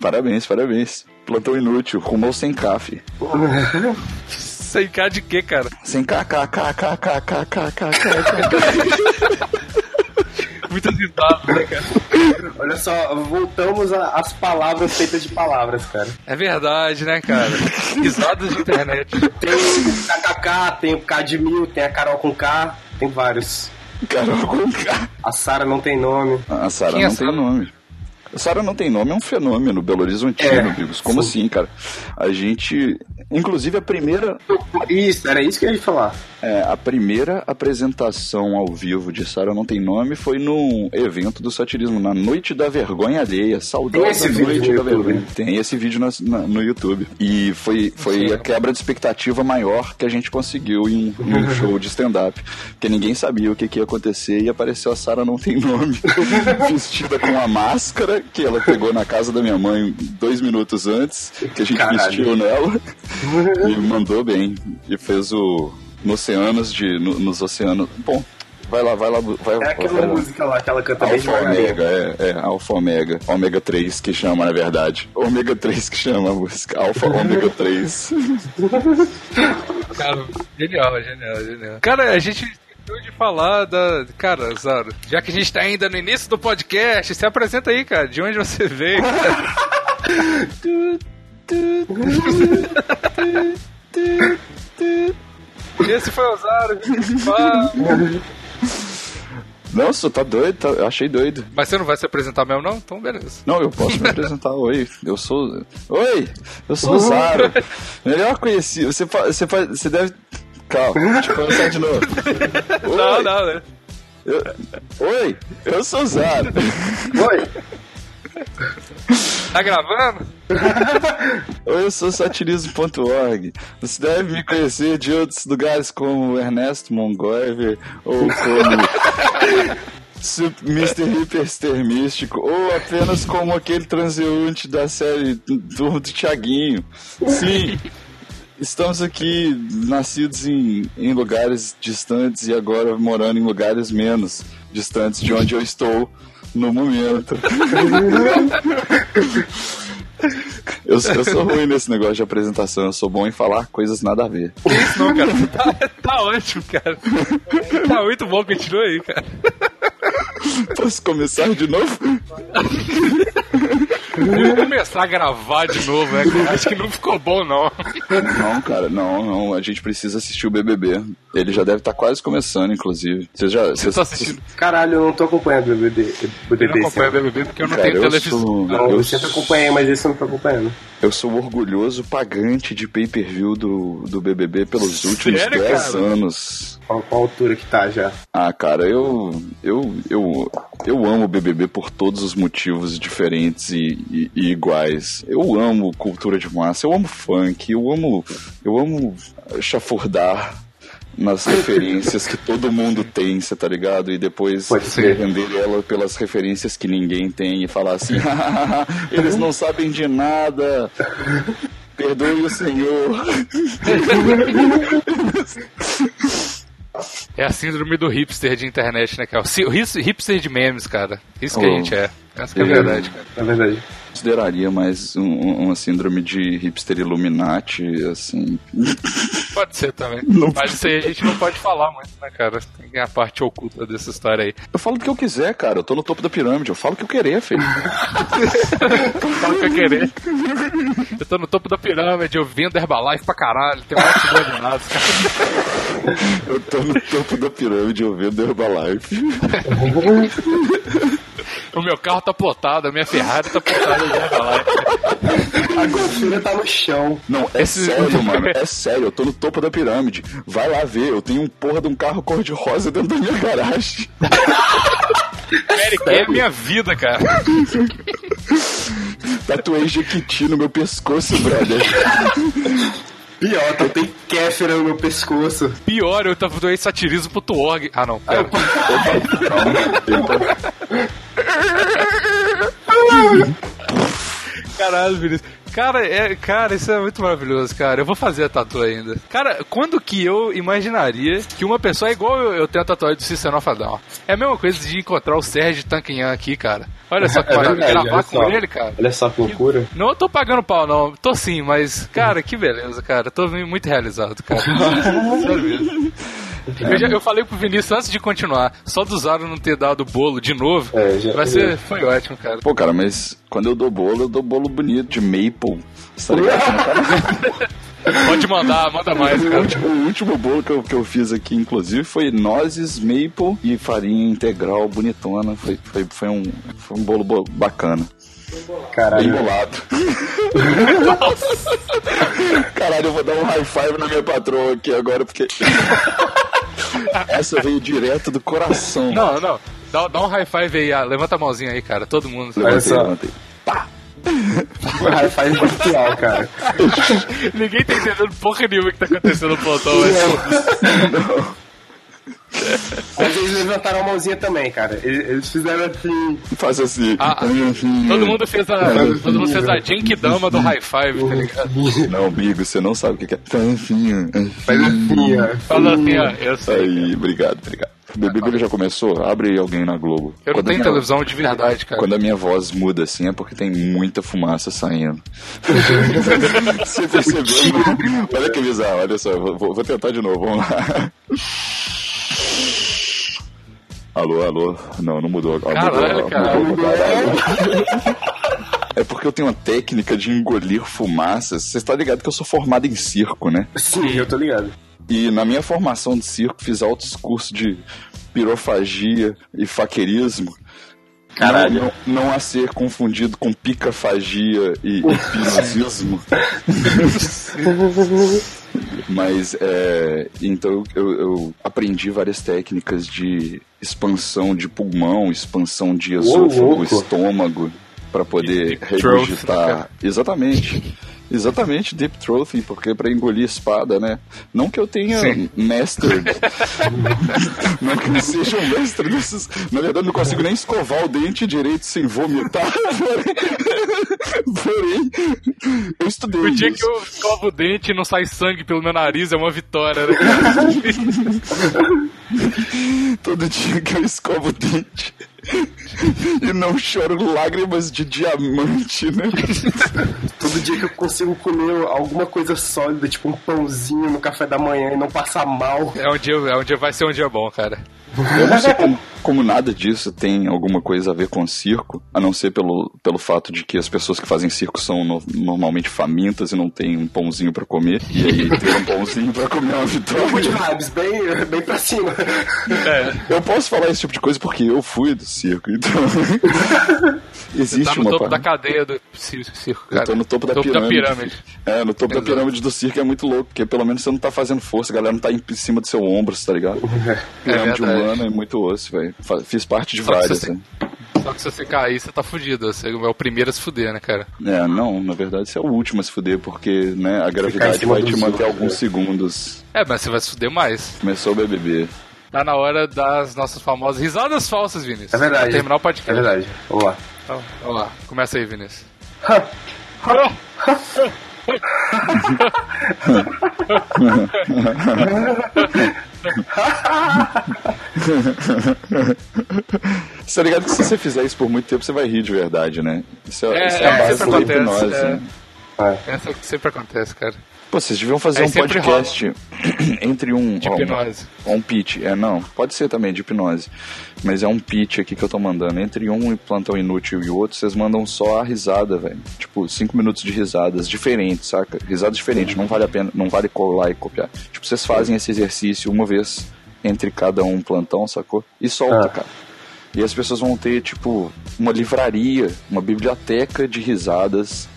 parabéns, parabéns. Plantão inútil, rumo ao sem café. Sem cá de quê, cara? Sem kkkkkkkkkk. Muitas risadas, né, cara? Olha só, voltamos às palavras feitas de palavras, cara. É verdade, né, cara? Risadas de internet. Tem o KKK, tem o K de mil, tem a Carol com K, tem vários. Carol com K. A Sara não tem nome. A Sara é não tem nome. Sara não tem nome, é um fenômeno Belo Horizontino, É. Como sim. assim, cara? A gente. Inclusive, a primeira, Isso, era isso que eu ia falar. é, a primeira apresentação ao vivo de Sara Não Tem Nome foi num evento do satirismo, na Noite da Vergonha Alheia. Saudosa Noite no da YouTube? Vergonha. Tem esse vídeo na- na- no YouTube. E foi, foi Sim. a quebra de expectativa maior que a gente conseguiu em, um- em um show de stand-up. Porque ninguém sabia o que, que ia acontecer e apareceu a Sara Não Tem Nome, [laughs] vestida com a máscara que ela pegou na casa da minha mãe dois minutos antes, que a gente Caralho. vestiu nela. E mandou bem. E fez o. No oceanos de. no- nos oceanos. Bom, vai lá, vai lá. Vai, É vai aquela lá. música lá que ela canta bem Alfa. Omega, é, é, Alfa Omega. Ômega 3 que chama, na verdade. Ômega 3 que chama a música. Alfa Ômega 3. Cara, genial, genial, genial. Cara, a gente esqueceu de falar da. Cara, Zaro, já que a gente tá ainda no início do podcast, se apresenta aí, cara. De onde você veio? [laughs] Esse foi o Zaro. Nossa, tá doido, tá, achei doido. Mas você não vai se apresentar mesmo, não? Então, beleza. Não, eu posso me apresentar. Oi, eu sou. Oi, eu sou o [laughs] Zaro. Melhor conhecido. Você, fa... você, faz... você deve. Calma, deixa eu começar de novo. Oi, Não, não, né? eu- Oi, eu sou o Zaro. Oi, Tá gravando? Oi, eu sou satirismo.org. Você deve me conhecer de outros lugares como Ernesto Mongoiver ou como [laughs] Mr. Hipster Místico ou apenas como aquele transeunte da série Turma do Tiaguinho. Sim, estamos aqui nascidos em, em lugares distantes e agora morando em lugares menos distantes de onde eu estou no momento. [laughs] Eu, eu sou ruim nesse negócio de apresentação, eu sou bom em falar coisas nada a ver. Isso não, cara. [laughs] Tá, tá ótimo, cara. Tá muito bom, continua aí, cara. Posso começar de novo? [laughs] Eu vou começar a gravar de novo, é, cara. Acho que não ficou bom, não. Não, cara, não, não. A gente precisa assistir o BBB. Ele já deve estar quase começando, inclusive. Vocês já. Você tá assistindo? Caralho, eu não tô acompanhando o BBB. Eu BBB não acompanho ano. BBB porque eu não Cara, tenho eu televisão. sou- Não, Eu eu sempre acompanhei, mas esse eu não tô acompanhando. Eu sou orgulhoso pagante de pay-per-view do, do BBB pelos últimos Sério, 10 cara? anos. Qual, qual altura que tá já? Ah, cara, eu, eu, eu, eu amo o BBB por todos os motivos diferentes e, e- e iguais. Eu amo cultura de massa, eu amo funk, eu amo, eu amo chafurdar nas referências que todo mundo tem, você tá ligado? E depois vender ela pelas referências que ninguém tem e falar assim, eles não sabem de nada. Perdoe o senhor. É a síndrome do hipster de internet, né, cara? O hip- hipster de memes, cara. Isso que a Oh. gente é. Essa que é a verdade, cara. Na verdade. Consideraria mais um- um- uma síndrome de hipster Illuminati, assim. Pode ser também. [laughs] Não- Mas isso aí a gente não pode falar muito, né, cara? Tem a parte oculta dessa história aí. Eu falo do que eu quiser, cara. Eu tô no topo da pirâmide. Eu falo o que eu querer, filho. [laughs] Fala o que eu querer. Eu tô no topo da pirâmide, eu vendo Herbalife pra caralho, tem um monte de dominados, cara. Eu tô no topo da pirâmide ouvindo Herbalife. [laughs] O meu carro tá plotado, a minha Ferrari tá plotada de Herbalife. A golfinha tá no chão. Não, é Esse- sério, [laughs] mano. É sério. Eu tô no topo da pirâmide. Vai lá ver. Eu tenho um porra de um carro cor-de-rosa dentro da minha garagem. [laughs] Eric, é a minha vida, cara. [laughs] Tatuei Jequiti no meu pescoço, brother. Pior, tá tem kéfera no meu pescoço. Pior, eu tava esse satirismo.org. Ah, não, pera. Caralho, Vinícius. Cara, é, cara, isso é muito maravilhoso, cara. Eu vou fazer a tatu ainda. Cara, quando que eu imaginaria que uma pessoa é igual eu, eu tenho a tatuagem do Cicero Fadão? É a mesma coisa de encontrar o Sérgio Tanquinhan aqui, cara. Olha só [laughs] que É verdade, Gravar com só. ele, cara. Olha só que loucura. Não, tô pagando pau, não. Tô sim, mas, cara, que beleza, cara. Tô muito realizado, cara. [laughs] Sério mesmo. Eu, já- eu falei pro Vinícius antes de continuar, só do Zaro não ter dado bolo de novo, É, já- vai ser, foi ótimo, cara. Pô, cara, mas quando eu dou bolo, eu dou bolo bonito, de maple. Tá ligado? [laughs] Pode mandar, manda mais, o, cara. último, o último bolo que eu, que eu fiz aqui, inclusive, foi nozes, maple e farinha integral bonitona. Foi, foi, foi, um, foi um bolo bo- bacana. Bem Caralho. bolado. [laughs] Caralho, eu vou dar um high five na minha patroa aqui agora, porque. [laughs] [laughs] Essa veio direto do coração. Não, não. Dá, dá um high five aí, ah, levanta a mãozinha aí, cara. Todo mundo. Levantei, só. levantei. Faz virtual, cara. [laughs] Ninguém tá entendendo porra nenhuma que tá acontecendo no plantão. Mas... [laughs] Mas eles levantaram a mãozinha também, cara. Eles, fizeram assim. Faz assim. Ah, ah. Todo mundo fez a. Todo mundo fez a Genkidama do high five, tá ligado? Não, amigo, você não sabe o que é. Tanfinho. Faz assim, ó. Fala assim, ó, eu sei. Aí, obrigado, obrigado. O BBB já começou? Abre aí alguém na Globo. Eu não Quando a tenho minha- televisão de verdade, cara. Quando a minha voz muda assim é porque tem muita fumaça saindo. [laughs] Você percebeu? Olha que bizarro, olha só, vou, vou tentar de novo, vamos lá. Alô, alô. Não, não mudou. Caralho, mudou, cara. mudou caralho. É porque eu tenho uma técnica de engolir fumaças. Você está ligado que eu sou formado em circo, né? Sim, eu tô ligado. E na minha formação de circo fiz altos cursos de pirofagia e faquerismo. Caralho. Não, não, não a ser confundido com picafagia e [laughs] hipnosismo. [laughs] Mas, é, então eu, eu aprendi várias técnicas de expansão de pulmão, expansão de esôfago, estômago, para poder né, regurgitar. Exatamente. Exatamente, deep throating, porque para engolir espada, né? Não que eu tenha Sim. mastered. [laughs] não que eu seja um mestre desses. Na verdade, não consigo nem escovar o dente direito sem vomitar. [laughs] Porém, porém eu estudei. O dia isso. que eu escovo o dente e não sai sangue pelo meu nariz é uma vitória, né? [laughs] Todo dia que eu escovo o dente. E não choro lágrimas de diamante, né? Todo dia que eu consigo comer alguma coisa sólida, tipo um pãozinho no café da manhã e não passar mal. É um dia, é um dia, vai ser um dia bom, cara. Eu não sei como, como nada disso tem alguma coisa a ver com circo, a não ser pelo, pelo fato de que as pessoas que fazem circo são no- normalmente famintas e não tem um pãozinho pra comer. E aí ter um pãozinho pra comer é uma vitória. vibes, bem, bem pra cima. Eu posso falar esse tipo de coisa porque eu fui do circo, então. [laughs] Existe Tá no uma topo parte- da cadeia do ci- circo, Eu cara. tô no topo da da pirâmide. pirâmide. É, no topo da Exato. pirâmide do circo é muito louco, porque pelo menos você não tá fazendo força, a galera não tá em cima do seu ombro, tá ligado? Pirâmide verdade. humana é muito osso, velho. Fiz parte de Só várias, né? Só que se você cair, você tá fudido. Você é o primeiro a se fuder, né, cara? É, não, na verdade você é o último a se fuder, porque né, a gravidade vai te manter zóio, alguns é. segundos. É, mas você vai se fuder mais. Começou o BBB. Tá na hora das nossas famosas risadas falsas, Vinícius. É verdade. Pra terminar o É podcast. verdade. Vamos lá. Então, vamos lá. Começa aí, Vinícius. [laughs] Você tá ligado que se você fizer isso por muito tempo, você vai rir de verdade, né? Isso é, É, isso é é, a base sempre da acontece, hipnose, é. né? Essa é o que sempre acontece, cara. Pô, vocês deviam fazer Aí um podcast [clears throat] entre um... De ó, hipnose. Um pitch, é, não, pode ser também de hipnose. Mas é um pitch aqui que eu tô mandando. Entre um plantão inútil e o outro, vocês mandam só a risada, velho. Tipo, cinco minutos de risadas diferentes, saca? Risadas diferentes, não vale a pena, não vale colar e copiar. Tipo, vocês fazem esse exercício uma vez entre cada um plantão, sacou? E solta, Ah. cara. E as pessoas vão ter, tipo, uma livraria, uma biblioteca de risadas.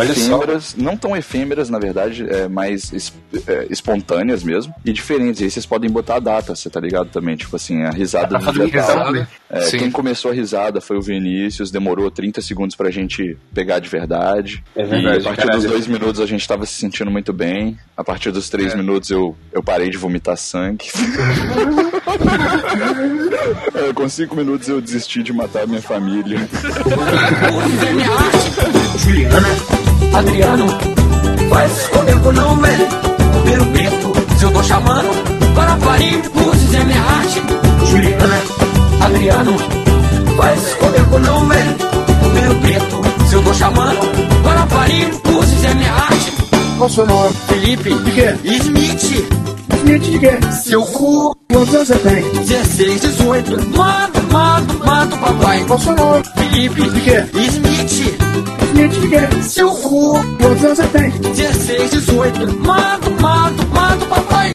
Efêmeras, não tão efêmeras, na verdade, é, mais es- é, espontâneas mesmo, e diferentes. E aí vocês podem botar a data, você tá ligado também? Tipo assim, a risada do dia risada. Risada. É, quem começou a risada foi o Vinícius, demorou 30 segundos pra gente pegar de verdade. É verdade, e a partir dos dois minutos a gente tava se sentindo muito bem. A partir dos três É. minutos eu, eu parei de vomitar sangue. [laughs] É, com cinco minutos eu desisti de matar a minha família. Juliana, Adriano, vai se esconder com não, velho. Primeiro preto, se eu tô chamando, Guarapari, Búzios é minha arte. Juliana, Adriano, vai se esconder com não, velho. Primeiro preto, se eu tô chamando, Guarapari, Búzios é minha arte. Qual o seu nome? Felipe, De quê? Smith, Smith de quê? seu cu, Quantos anos você tem? 16, 18, manda, manda, manda, papai. Qual o seu nome? Felipe, De quê? Smith, Smith quê? seu cu, Quantos anos você tem? 16, 18, manda, manda, manda, papai.